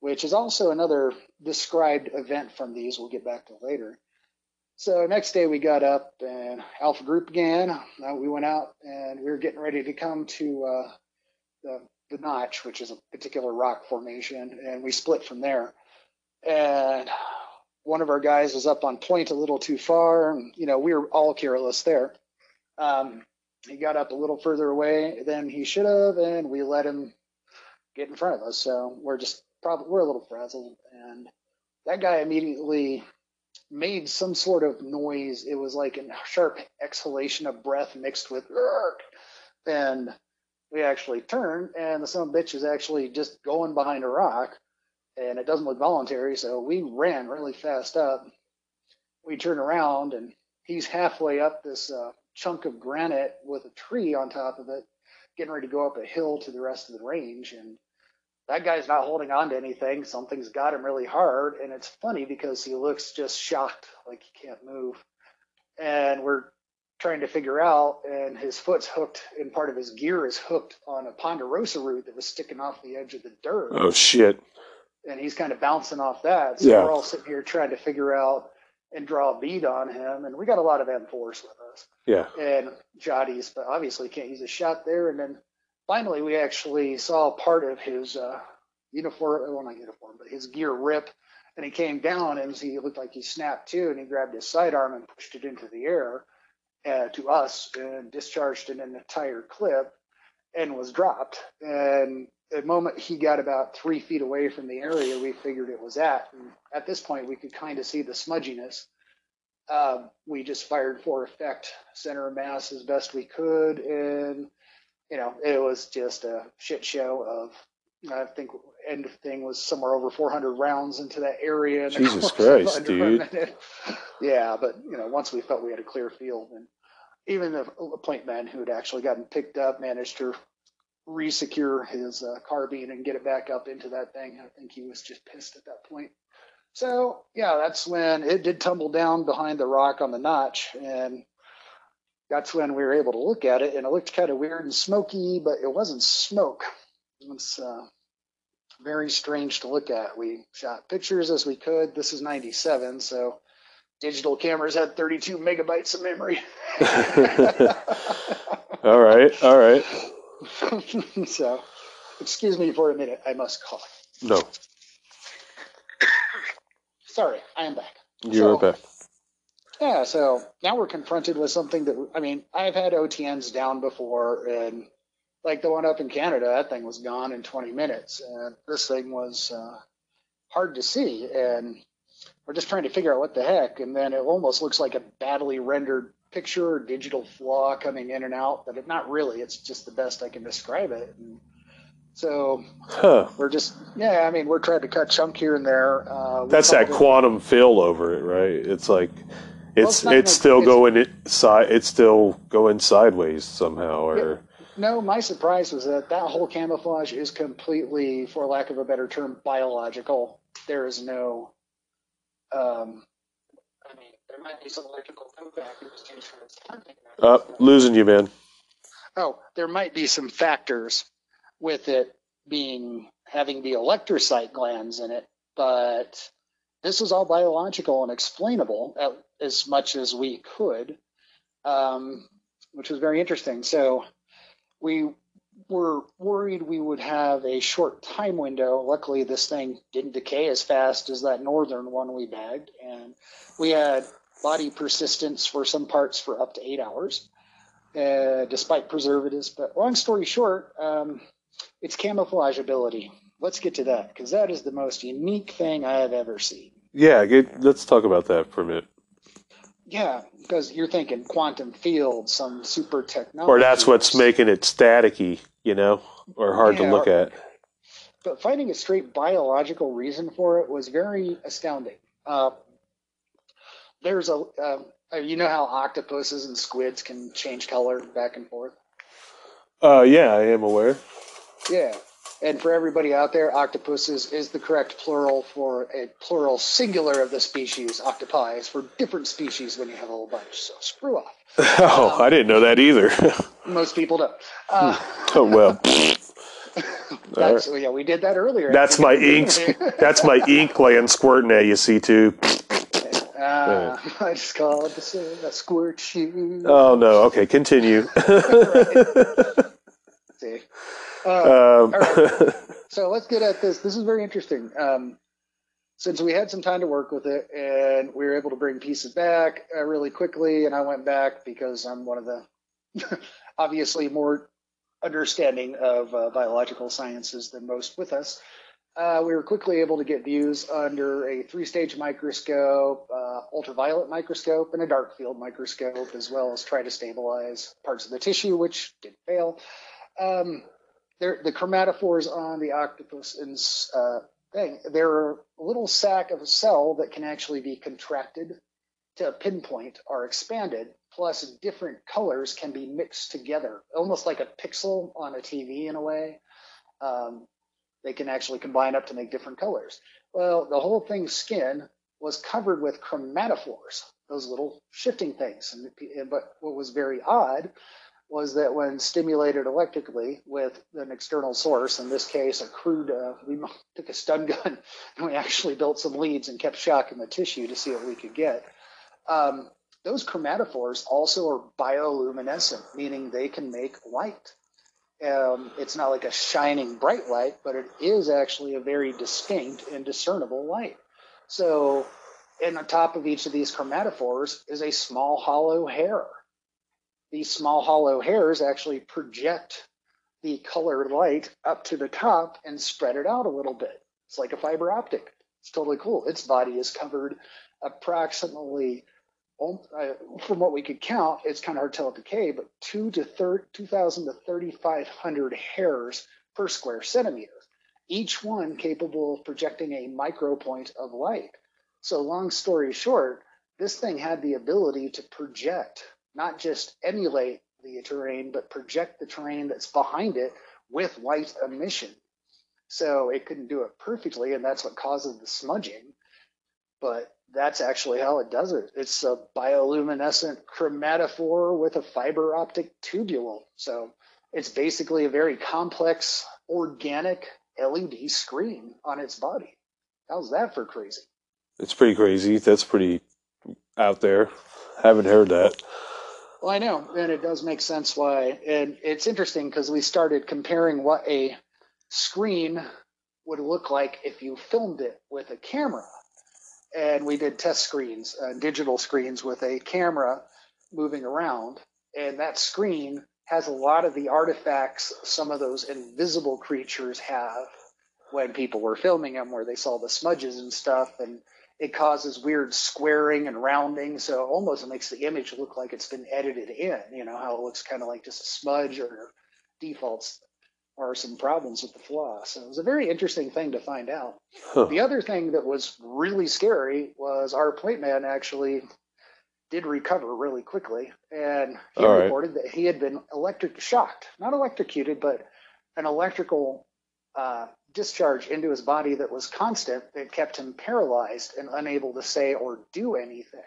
which is also another described event from these we'll get back to later. So next day we got up and Alpha Group again. Uh, we went out and we were getting ready to come to uh, the, the Notch, which is a particular rock formation, and we split from there. And one of our guys was up on point a little too far, and you know we were all careless there. Um, he got up a little further away than he should have, and we let him get in front of us. So we're just probably we're a little frazzled, and that guy immediately made some sort of noise. It was like a sharp exhalation of breath mixed with and we actually turned, and the son of bitch is actually just going behind a rock, and it doesn't look voluntary. So we ran really fast up. We turn around, and he's halfway up this uh, chunk of granite with a tree on top of it, getting ready to go up a hill to the rest of the range. And that guy's not holding on to anything. Something's got him really hard. And it's funny because he looks just shocked, like he can't move. And we're trying to figure out, and his foot's hooked, and part of his gear is hooked on a ponderosa root that was sticking off the edge of the dirt. Oh shit. And he's kind of bouncing off that. So Yeah. we're all sitting here trying to figure out and draw a bead on him. And we got a lot of M4s with us Yeah. and Jotties, but obviously can't use a shot there. And then finally, we actually saw part of his uh, uniform, well, not uniform, but his gear rip. And he came down and he looked like he snapped too. And he grabbed his sidearm and pushed it into the air uh, to us and discharged in an entire clip and was dropped. And the moment he got about three feet away from the area we figured it was at, and at this point, we could kind of see the smudginess uh, we just fired for effect, center mass as best we could, and you know it was just a shit show of. I think end thing was somewhere over 400 rounds into that area. Jesus Christ, dude. Yeah, but you know once we felt we had a clear field, and even the point man who had actually gotten picked up managed to resecure his uh, carbine and get it back up into that thing. I think he was just pissed at that point. So yeah, that's when it did tumble down behind the rock on the notch, and that's when we were able to look at it, and it looked kind of weird and smoky, but it wasn't smoke. It's uh, very strange to look at. We shot pictures as we could. This is '97, so digital cameras had 32 megabytes of memory. All right. All right. so, excuse me for a minute. I must cough. No, Sorry, I am back. you're So- back. Yeah, so now we're confronted with something that I mean, I've had OTNs down before, and like the one up in Canada, that thing was gone in 20 minutes, and this thing was uh, hard to see, and we're just trying to figure out what the heck, and then it almost looks like a badly rendered picture or digital flaw coming in and out, but it, not really. It's just the best I can describe it. And so Huh. we're just, yeah, I mean, we're trying to cut chunk here and there. Uh, That's that quantum fill over it, right? It's like it's it's it's still going it side. It's still going sideways somehow, or No, my surprise was that that whole camouflage is completely, for lack of a better term, biological. There is no. Um, I mean, there might be some electrical factors to its hunting. uh, losing you, man. Oh, there might be some factors with it being having the electrocyte glands in it, but this is all biological and explainable at, as much as we could, um, which was very interesting. So we were worried we would have a short time window. Luckily, this thing didn't decay as fast as that northern one we bagged, and we had body persistence for some parts for up to eight hours uh, despite preservatives. But long story short, um, it's camouflage ability. Let's get to that because that is the most unique thing I have ever seen. Yeah, let's talk about that for a minute. Yeah, because you're thinking quantum field, some super technology. Or that's what's making it staticky, you know, or hard to look or- at. But finding a straight biological reason for it was very astounding. Uh, there's a, uh, you know how octopuses and squids can change color back and forth. Uh, yeah, I am aware. Yeah. And for everybody out there, octopuses is the correct plural for a plural singular of the species. Octopi is for different species when you have a whole bunch. So screw off. Oh, I didn't know that either. Most people don't. Uh, oh well, that's, yeah, we did that earlier. that's my ink. That's my ink gland squirting at you. C2. Uh, I just call it the a squirt shoe. Oh no. Okay, continue. See. Uh, um, right. so let's get at this. This is very interesting. Um, since we had some time to work with it and we were able to bring pieces back uh, really quickly, and I went back because I'm one of the obviously more understanding of uh, biological sciences than most with us. Uh, we were quickly able to get views under a three-stage microscope, uh, ultraviolet microscope, and a dark field microscope, as well as try to stabilize parts of the tissue, which did fail. Um, they're, the chromatophores on the octopus and uh, thing, they're a little sac of a cell that can actually be contracted to a pinpoint or expanded, plus different colors can be mixed together, almost like a pixel on a TV in a way. Um, they can actually combine up to make different colors. Well, the whole thing's skin was covered with chromatophores, those little shifting things. And, but what was very odd was that when stimulated electrically with an external source, in this case a crude, uh, we took a stun gun and we actually built some leads and kept shocking the tissue to see what we could get. Um, those chromatophores also are bioluminescent, meaning they can make light. Um, it's not like a shining bright light, but it is actually a very distinct and discernible light. So, in the top of each of these chromatophores is a small hollow hair. These small hollow hairs actually project the colored light up to the top and spread it out a little bit. It's like a fiber optic. It's totally cool. Its body is covered approximately um, from what we could count, it's kind of hard to tell at K, but two to thir- 2,000 to 3,500 hairs per square centimeter, each one capable of projecting a micropoint of light. So, long story short, this thing had the ability to project, not just emulate the terrain, but project the terrain that's behind it with light emission. So it couldn't do it perfectly, and that's what causes the smudging. But that's actually how it does it. It's a bioluminescent chromatophore with a fiber optic tubule. So it's basically a very complex organic LED screen on its body. How's that for crazy? It's pretty crazy. That's pretty out there. Haven't heard that. Well, I know, and it does make sense why. And it's interesting because we started comparing what a screen would look like if you filmed it with a camera and we did test screens, uh, digital screens with a camera moving around, and that screen has a lot of the artifacts some of those invisible creatures have when people were filming them, where they saw the smudges and stuff, and it causes weird squaring and rounding, so almost it makes the image look like it's been edited in. You know how it looks kind of like just a smudge or defaults are some problems with the flaw. So it was a very interesting thing to find out. Huh. The other thing that was really scary was our plate man actually did recover really quickly, and he All reported right. that he had been electric shocked, not electrocuted, but an electrical uh, discharge into his body that was constant that kept him paralyzed and unable to say or do anything.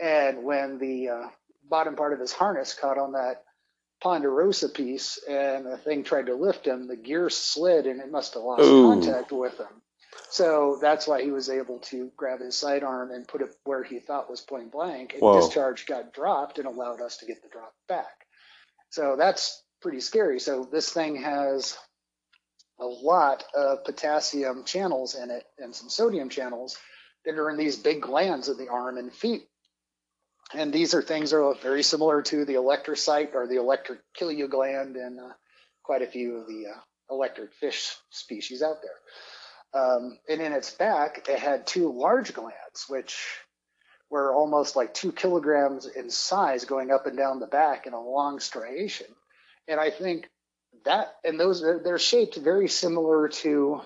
And when the uh, bottom part of his harness caught on that Ponderosa piece and the thing tried to lift him, the gear slid and it must have lost Ooh. contact with him. So that's why he was able to grab his sidearm and put it where he thought was point blank. And Whoa. discharge got dropped and allowed us to get the drop back. So that's pretty scary. So this thing has a lot of potassium channels in it and some sodium channels that are in these big glands of the arm and feet. And these are things that are very similar to the electrocyte or the electric killia gland in uh, quite a few of the uh, electric fish species out there. Um, and in its back, it had two large glands, which were almost like two kilograms in size going up and down the back in a long striation. And I think that, and those, they're shaped very similar to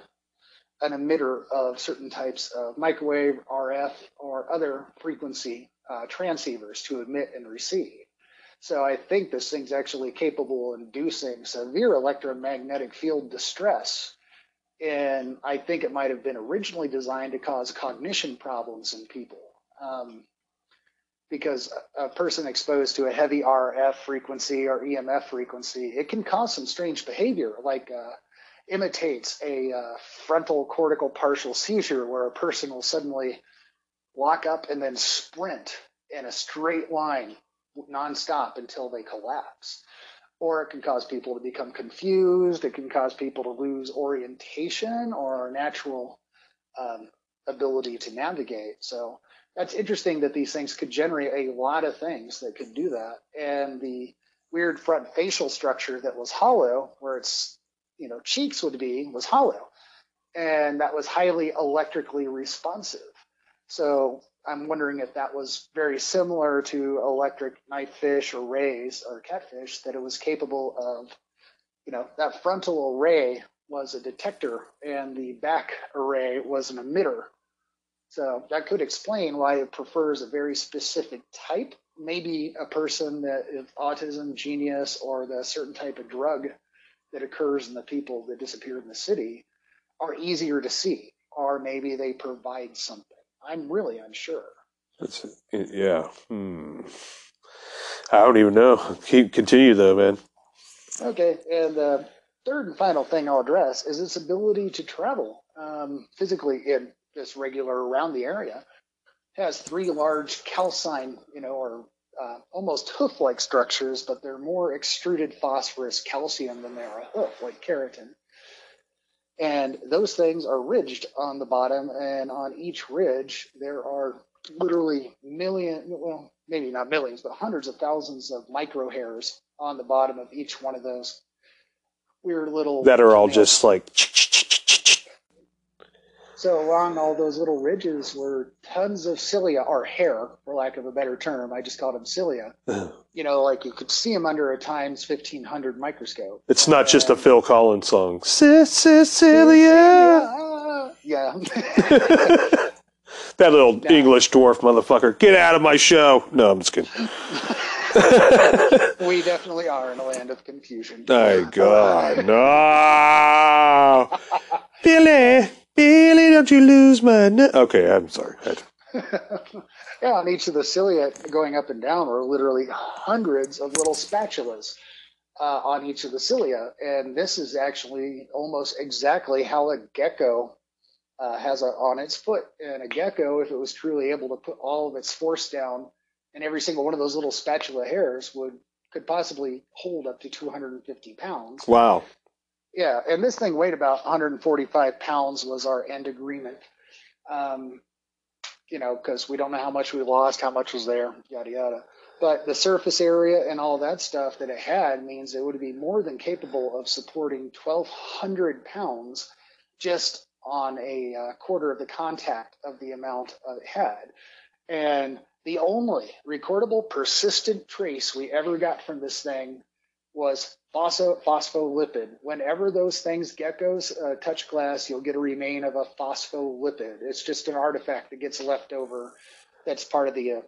an emitter of certain types of microwave, RF, or other frequency uh, transceivers to emit and receive. So I think this thing's actually capable of inducing severe electromagnetic field distress. And I think it might have been originally designed to cause cognition problems in people. Um, because a person exposed to a heavy RF frequency or EMF frequency, it can cause some strange behavior, like uh, imitates a uh, frontal cortical partial seizure, where a person will suddenly lock up and then sprint in a straight line nonstop until they collapse. Or it can cause people to become confused. It can cause people to lose orientation or natural um, ability to navigate. So that's interesting that these things could generate a lot of things that could do that. And the weird front facial structure that was hollow, where its you know cheeks would be, was hollow, and that was highly electrically responsive. So I'm wondering if that was very similar to electric knifefish or rays or catfish, that it was capable of, you know, that frontal array was a detector and the back array was an emitter. So that could explain why it prefers a very specific type. Maybe a person that is autism, genius, or the certain type of drug that occurs in the people that disappear in the city are easier to see, or maybe they provide something. I'm really unsure. That's yeah. Hmm. I don't even know. Keep continue though, man. Okay, and the third and final thing I'll address is its ability to travel um, physically in this regular around the area. Has three large calcine, you know, or uh, almost hoof-like structures, but they're more extruded phosphorus calcium than they are a hoof, like keratin. And those things are ridged on the bottom, and on each ridge there are literally million, well, maybe not millions, but hundreds of thousands of micro hairs on the bottom of each one of those weird little That are all just like So along all those little ridges were tons of cilia or hair, for lack of a better term. I just called them cilia. Uh-huh. You know, like you could see them under a times 1500 microscope. It's not just a Phil Collins song. Cecilia. Yeah. that little Yeah. English dwarf motherfucker. Get out of my show. No, I'm just kidding. we definitely are in a land of confusion. My God, no, Billy, Billy, don't you lose my. No- okay, I'm sorry. Yeah, on each of the cilia going up and down were literally hundreds of little spatulas uh, on each of the cilia. And this is actually almost exactly how a gecko uh, has a, on its foot. And a gecko, if it was truly able to put all of its force down, and every single one of those little spatula hairs would could possibly hold up to 250 pounds. Wow. Yeah, and this thing weighed about 145 pounds was our end agreement. Um, you know, because we don't know how much we lost, how much was there, yada yada. But the surface area and all that stuff that it had means it would be more than capable of supporting 1,200 pounds just on a uh, quarter of the contact of the amount it had. And the only recordable persistent trace we ever got from this thing was phospho- phospholipid. Whenever those things, geckos, uh, touch glass, you'll get a remain of a phospholipid. It's just an artifact that gets left over that's part of the uh,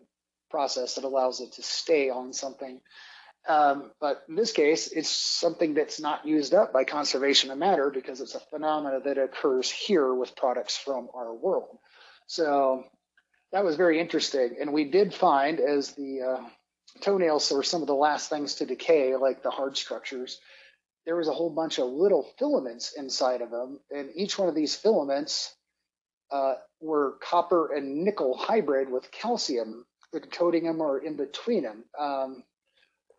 process that allows it to stay on something. Um, but in this case, it's something that's not used up by conservation of matter because it's a phenomena that occurs here with products from our world. So that was very interesting. And we did find as the uh, toenails were some of the last things to decay, like the hard structures, there was a whole bunch of little filaments inside of them. And each one of these filaments uh, were copper and nickel hybrid with calcium coating them or in between them, um,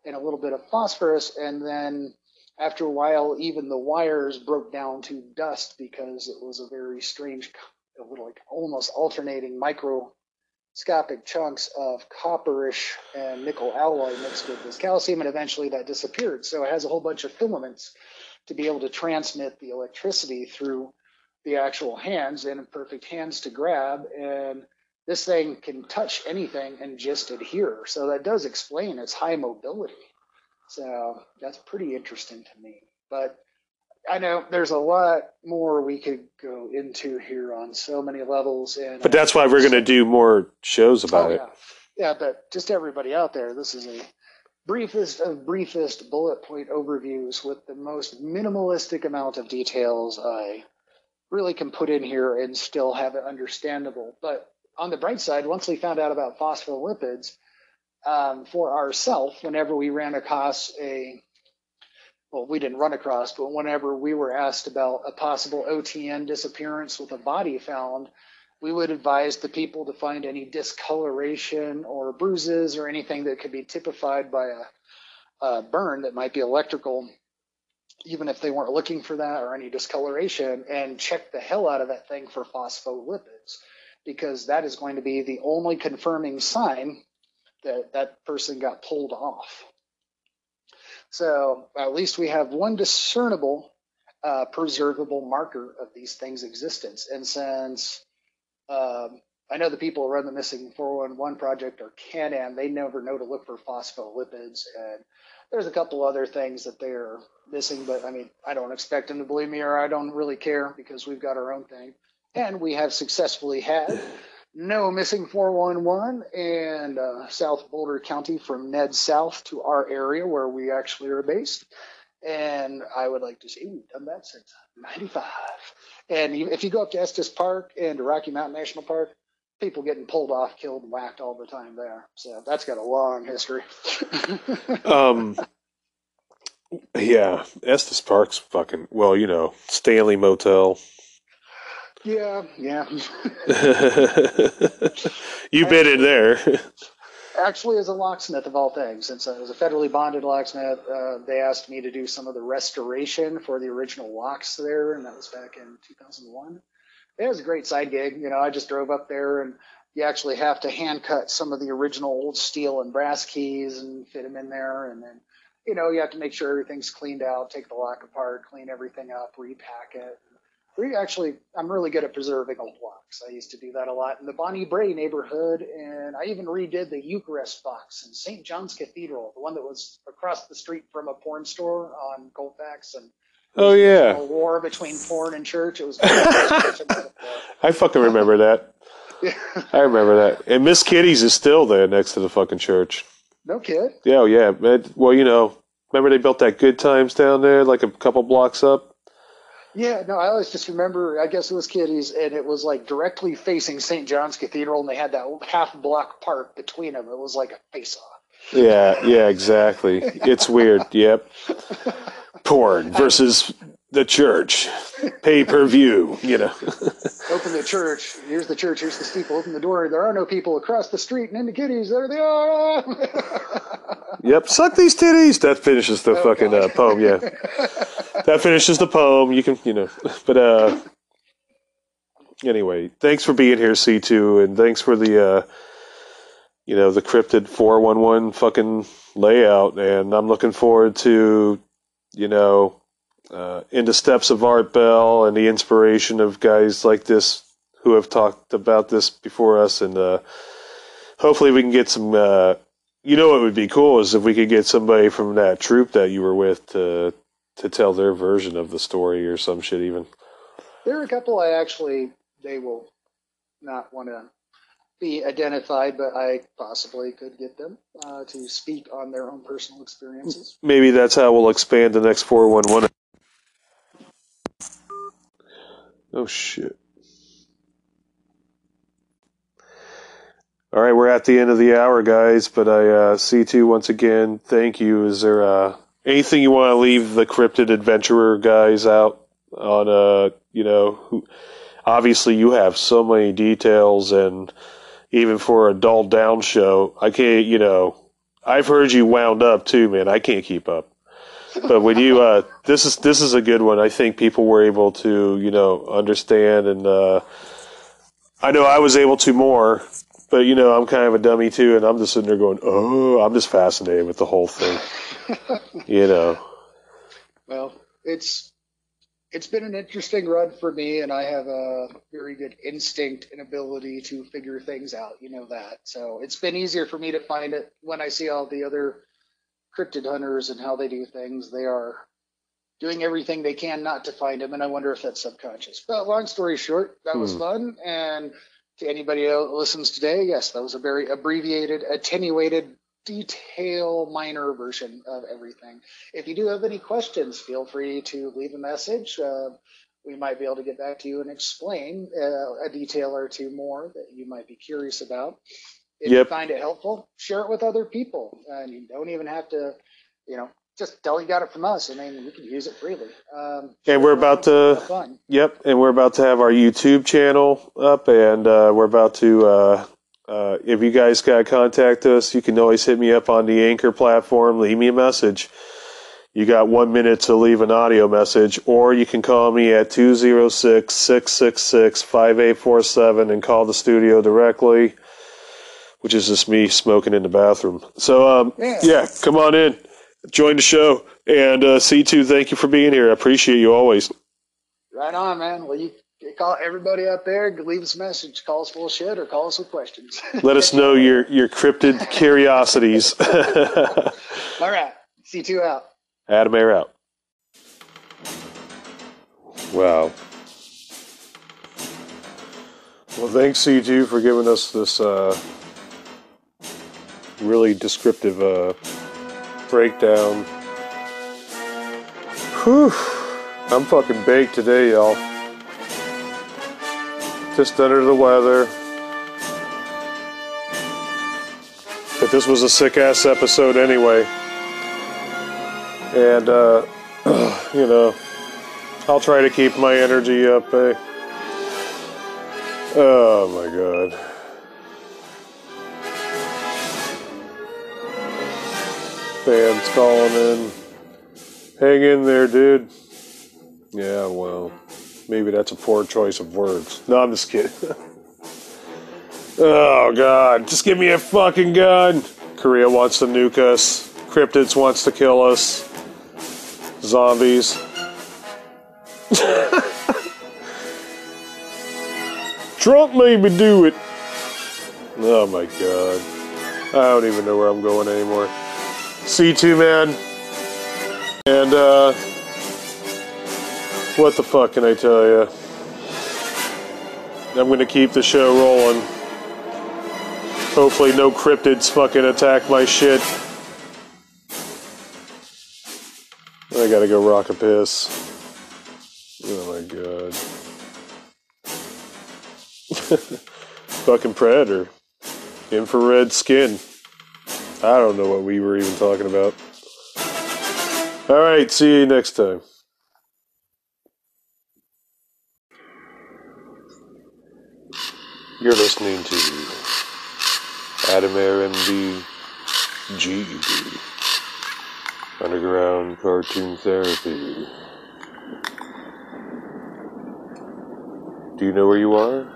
and a little bit of phosphorus. And then after a while, even the wires broke down to dust because it was a very strange, a little like almost alternating micro scopic chunks of copperish and nickel alloy mixed with this calcium, and eventually that disappeared. So it has a whole bunch of filaments to be able to transmit the electricity through the actual hands and perfect hands to grab. And this thing can touch anything and just adhere. So that does explain its high mobility. So that's pretty interesting to me. But I know there's a lot more we could go into here on so many levels. And But that's why we're going to do more shows about Oh, it. yeah. yeah, but just everybody out there, this is a briefest of briefest bullet point overviews with the most minimalistic amount of details I really can put in here and still have it understandable. But on the bright side, once we found out about phospholipids, um, for ourselves, whenever we ran across a well, we didn't run across, but whenever we were asked about a possible OTN disappearance with a body found, we would advise the people to find any discoloration or bruises or anything that could be typified by a, a burn that might be electrical, even if they weren't looking for that or any discoloration, and check the hell out of that thing for phospholipids, because that is going to be the only confirming sign that that person got pulled off. So at least we have one discernible, uh, preservable marker of these things' existence. And since um, I know the people who run the missing 411 project are Can-Am, they never know to look for phospholipids. And there's a couple other things that they're missing, but I mean, I don't expect them to believe me or I don't really care because we've got our own thing. And we have successfully had no missing 411 and uh, South Boulder County from Ned South to our area where we actually are based. And I would like to say, we've done that since 95. And if you go up to Estes Park and to Rocky Mountain National Park, people getting pulled off, killed, whacked all the time there. So that's got a long history. Um, yeah, Estes Park's fucking well, you know, Stanley Motel. Yeah, yeah. You've been in there. Actually, as a locksmith of all things, since I was a federally bonded locksmith, uh, they asked me to do some of the restoration for the original locks there, and that was back in 2001. It was a great side gig. You know, I just drove up there, and you actually have to hand cut some of the original old steel and brass keys and fit them in there, and then, you know, you have to make sure everything's cleaned out, take the lock apart, clean everything up, repack it. We actually, I'm really good at preserving old locks. I used to do that a lot in the Bonnie Brae neighborhood, and I even redid the Eucharist box in St. John's Cathedral, the one that was across the street from a porn store on Colfax, and oh a yeah, war between porn and church. It was. I fucking remember that. I remember that. And Miss Kitty's is still there next to the fucking church. no kid. Yeah, oh, yeah. Well, you know, remember they built that Good Times down there, like a couple blocks up. Yeah, no, I always just remember. I guess it was Kitty's, and it was like directly facing St. John's Cathedral, and they had that half block park between them. It was like a face off. Yeah, yeah, exactly. It's weird. Yep. Porn versus the church, pay per view. You know. Open the church. Here's the church. Here's the steeple. Open the door. There are no people across the street, and in the Kitty's, there they are. Yep, suck these titties. That finishes the fucking uh, poem. Yeah, that finishes the poem. You can, you know, but uh, anyway, thanks for being here, C two, and thanks for the, uh, you know, the cryptid four one one fucking layout, and I'm looking forward to, you know, uh, into steps of Art Bell and the inspiration of guys like this who have talked about this before us, and uh, hopefully we can get some. Uh, you know what would be cool is if we could get somebody from that troop that you were with to to tell their version of the story or some shit even. there are a couple I actually they will not want to be identified, but I possibly could get them uh, to speak on their own personal experiences. Maybe that's how we'll expand the next 411. Oh shit. All right, we're at the end of the hour, guys. But I uh, C2 once again. Thank you. Is there uh, anything you want to leave the cryptid adventurer guys out on? Uh, you know, who, obviously you have so many details, and even for a dull down show, I can't. You know, I've heard you wound up too, man. I can't keep up. But when you, uh, this is this is a good one. I think people were able to, you know, understand, and uh, I know I was able to more. But you know, I'm kind of a dummy too, and I'm just sitting there going, "Oh, I'm just fascinated with the whole thing." you know, Well, it's it's been an interesting run for me, and I have a very good instinct and ability to figure things out. You know that, so it's been easier for me to find it when I see all the other cryptid hunters and how they do things. They are doing everything they can not to find them, and I wonder if that's subconscious. But long story short, that was Hmm. fun, and to anybody who listens today, yes, that was a very abbreviated, attenuated, detail minor version of everything. If you do have any questions, feel free to leave a message. Uh, we might be able to get back to you and explain uh, a detail or two more that you might be curious about. If you Yep. find it helpful, share it with other people. And you don't even have to, you know, just tell you got it from us. I mean, we can use it freely. Um, And we're about to-. Yep, and we're about to have our YouTube channel up, and uh, we're about to. Uh, uh, if you guys got to contact us, you can always hit me up on the Anchor platform. Leave me a message. You got one minute to leave an audio message, or you can call me at 206 666 5847 and call the studio directly, which is just me smoking in the bathroom. So, um, Yeah. yeah, come on in, join the show. And uh, C2, thank you for being here. I appreciate you always. Right on, man. Well, you call everybody out there, leave us a message, call us full shit, or call us with questions. Let us know your, your cryptid curiosities. All right. C2 out. Adam Air out. Wow. Well, thanks, C2, for giving us this uh, really descriptive uh, breakdown Whew. I'm fucking baked today, y'all. Just under the weather. But this was a sick ass episode anyway. And, uh, you know, I'll try to keep my energy up, eh? Oh my god. Fans calling in. Hang in there, dude. Yeah, well, maybe that's a poor choice of words. No, I'm just kidding. oh god, just give me a fucking gun. Korea wants to nuke us. Cryptids wants to kill us. Zombies. Trump made me do it. Oh my god. I don't even know where I'm going anymore. C2 man. And uh what the fuck can I tell you? I'm gonna keep the show rolling. Hopefully no cryptids fucking attack my shit. I gotta go rock a piss. Oh my god. Fucking predator. Infrared skin. I don't know what we were even talking about. Alright, see you next time. You're listening to Adam Air MD GED Underground Cartoon Therapy. Do you know where you are?